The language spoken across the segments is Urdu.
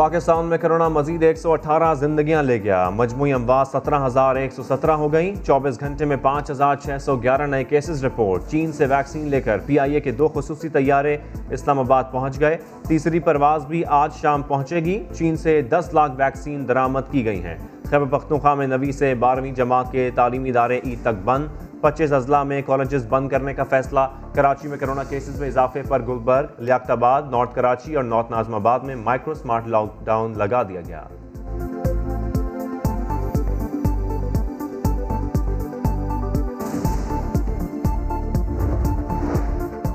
پاکستان میں کرونا مزید ایک سو اٹھارہ زندگیاں لے گیا۔ مجموعی اموات سترہ ہزار ایک سو سترہ ہو گئیں۔ چوبیس گھنٹے میں پانچ ہزار چھ سو گیارہ نئے کیسز رپورٹ چین سے ویکسین لے کر پی آئی اے کے دو خصوصی طیارے اسلام آباد پہنچ گئے۔ تیسری پرواز بھی آج شام پہنچے گی۔ چین سے دس لاکھ ویکسین درآمد کی گئی ہیں۔ خیبر پختونخوا میں نوی سے بارہویں جماعت کے تعلیمی ادارے عید تک بند۔ پچیس اضلاع میں کالجز بند کرنے کا فیصلہ، کراچی میں کرونا کیسز میں اضافے پر گلبرگ، لیاقت آباد، نارتھ کراچی اور نارتھ نازم آباد میں مائکرو سمارٹ لاک ڈاؤن لگا دیا گیا۔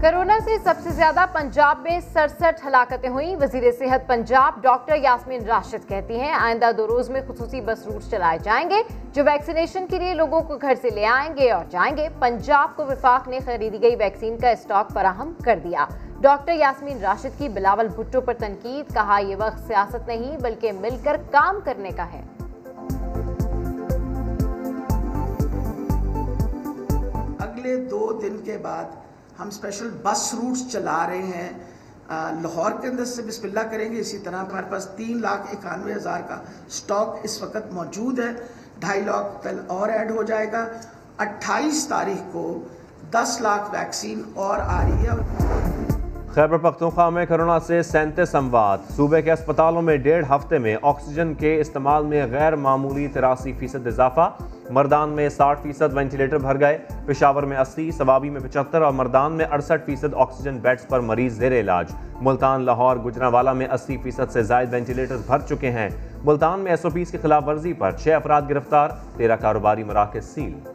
کرونا سے سب سے زیادہ پنجاب میں سڑسٹھ ہلاکتیں ہوئیں۔ وزیر صحت پنجاب ڈاکٹر یاسمین راشد کہتی ہیں، آئندہ دو روز میں خصوصی بس روٹ چلائے جائیں گے، جو ویکسینیشن کے لیے لوگوں کو گھر سے لے آئیں گے اور جائیں گے۔ پنجاب کو وفاق نے خریدی گئی ویکسین کا اسٹاک فراہم کر دیا۔ ڈاکٹر یاسمین راشد کی بلاول بھٹو پر تنقید، کہا یہ وقت سیاست نہیں، بلکہ مل کر کام کرنے کا ہے۔ اگلے دو دن کے بعد ہم اسپیشل بس روٹس چلا رہے ہیں لاہور کے اندر سے بسم اللہ کریں گے، اسی طرح ہمارے پاس تین لاکھ اکانوے ہزار کا سٹاک اس وقت موجود ہے، ڈھائی لاکھ کل اور ایڈ ہو جائے گا۔ اٹھائیس تاریخ کو دس لاکھ ویکسین اور آ رہی ہے۔ خیبر پختونخوا میں کرونا سے سینتیس اموات صوبے کے اسپتالوں میں ڈیڑھ ہفتے میں آکسیجن کے استعمال میں غیر معمولی تراسی فیصد اضافہ۔ مردان میں ساٹھ فیصد وینٹیلیٹر بھر گئے۔ پشاور میں اسی سوابی میں پچہتر اور مردان میں اڑسٹھ فیصد آکسیجن بیڈز پر مریض زیر علاج۔ ملتان، لاہور گجراوالا میں اسی فیصد سے زائد وینٹیلیٹر بھر چکے ہیں۔ ملتان میں ایس او پیز کی خلاف ورزی پر چھ افراد گرفتار، تیرہ کاروباری مراکز سیل۔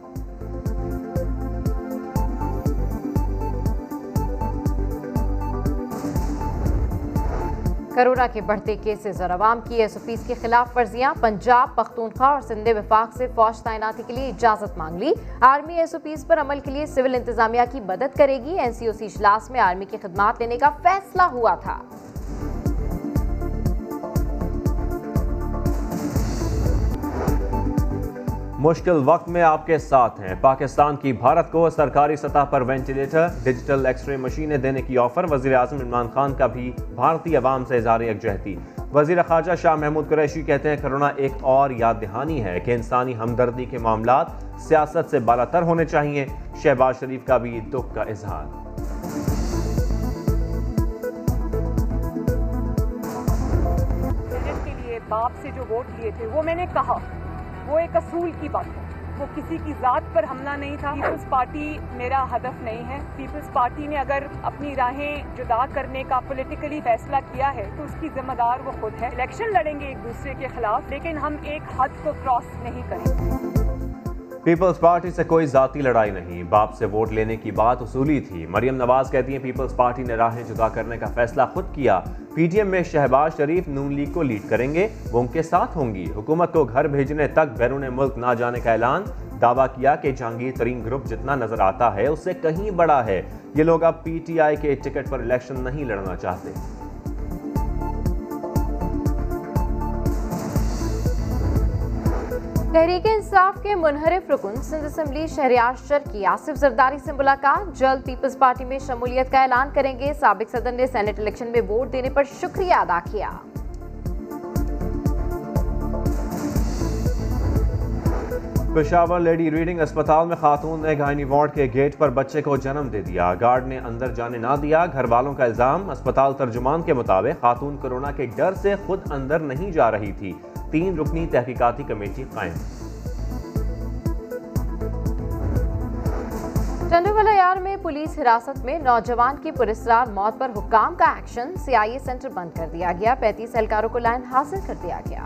کرونا کے بڑھتے کیسز اور عوام کی ایس او پیز کی خلاف ورزیاں، پنجاب، پختونخوا اور سندھ وفاق سے فوج تعیناتی کے لیے اجازت مانگ لی۔ آرمی ایس او پیز پر عمل کے لیے سول انتظامیہ کی مدد کرے گی۔ این سی او سی اجلاس میں آرمی کی خدمات لینے کا فیصلہ ہوا تھا۔ مشکل وقت میں آپ کے ساتھ ہیں۔ پاکستان کی بھارت کو سرکاری سطح پر وینٹیلیٹر، ڈیجیٹل ایکس رے مشینیں دینے کی آفر وزیر اعظم عمران خان کا بھی بھارتی عوام سے اظہار یکجہتی۔ وزیر خارجہ شاہ محمود قریشی کہتے ہیں، کرونا ایک اور یاد دہانی ہے کہ انسانی ہمدردی کے معاملات سیاست سے بالا تر ہونے چاہیے شہباز شریف کا بھی دکھ کا اظہار۔ باپ سے جو ووٹ لیے تھے، وہ میں نے کہا۔ وہ ایک اصول کی بات ہے۔ وہ کسی کی ذات پر حملہ نہیں تھا۔ پیپلز پارٹی میرا ہدف نہیں ہے۔ پیپلز پارٹی نے اگر اپنی راہیں جدا کرنے کا پولیٹیکلی فیصلہ کیا ہے، تو اس کی ذمہ دار وہ خود ہے۔ الیکشن لڑیں گے ایک دوسرے کے خلاف، لیکن ہم ایک حد کو کراس نہیں کریں۔ گے پیپلز پارٹی سے کوئی ذاتی لڑائی نہیں۔ باپ سے ووٹ لینے کی بات اصولی تھی۔ مریم نواز کہتی ہیں پیپلز پارٹی نے راہیں جدا کرنے کا فیصلہ خود کیا۔ پی ٹی ایم میں شہباز شریف نون لیگ کو لیڈ کریں گے۔ وہ ان کے ساتھ ہوں گی۔ حکومت کو گھر بھیجنے تک بیرون ملک نہ جانے کا اعلان۔ دعویٰ کیا کہ جہانگیر ترین گروپ جتنا نظر آتا ہے، اس سے کہیں بڑا ہے۔ یہ لوگ اب پی ٹی آئی کے ٹکٹ پر الیکشن نہیں لڑنا چاہتے۔ تحریک انصاف کے منحرف رکن سندھ اسمبلی شہریار شر کی آصف زرداری سے ملاقات۔ جلد پیپلز پارٹی میں شمولیت کا اعلان کریں گے۔ سابق صدر نے سینٹ الیکشن میں ووٹ دینے پر شکریہ ادا کیا۔ پشاور لیڈی ریڈنگ اسپتال میں خاتون نے گائنی وارڈ کے گیٹ پر بچے کو جنم دے دیا۔ گارڈ نے اندر جانے نہ دیا۔ گھر والوں کا الزام۔ اسپتال ترجمان کے مطابق خاتون کرونا کے ڈر سے خود اندر نہیں جا رہی تھی۔ تین رکنی تحقیقاتی کمیٹی قائم۔ ٹنڈو میں پولیس حراست میں نوجوان کی پرسرار موت پر حکام کا action C I a centre بند کر دیا گیا۔ پینتیس اہلکاروں کو لائن حاصل کر دیا گیا۔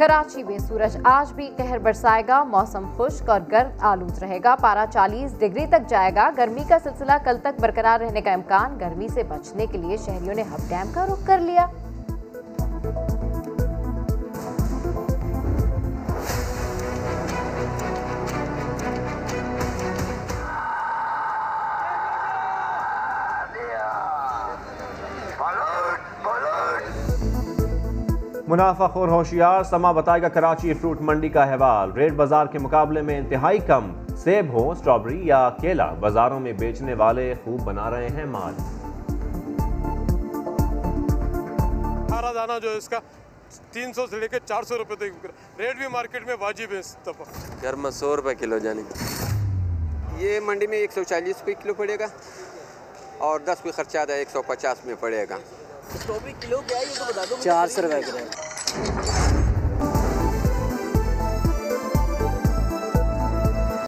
کراچی میں سورج آج بھی قہر برسائے گا، موسم خشک اور گرد آلود رہے گا۔ پارا چالیس ڈگری تک جائے گا۔ گرمی کا سلسلہ کل تک برقرار رہنے کا امکان گرمی سے بچنے کے لیے شہریوں نے ہب ڈیم کا رخ کر لیا۔ منافع خور ہوشیار سما بتائے گا کراچی فروٹ منڈی کا حوال۔ ریٹ بازار کے مقابلے میں انتہائی کم۔ سیب ہو سٹرابری یا کیلا۔ بازاروں میں بیچنے والے خوب بنا رہے ہیں مال۔ ہارا دانا جو اس کا تین سو سے لے کے چار سو روپے تک ریٹ بھی مارکیٹ میں واجب ہے اس دفعہ گھر میں سو روپے کلو جانے کا یہ منڈی میں ایک سو چالیس روپے کلو پڑے گا اور دس پہ خرچہ آدھا ایک سو پچاس میں پڑے گا۔ کلو کیا ہے؟ یہ تو بتا دو چار سو روپئے کلو۔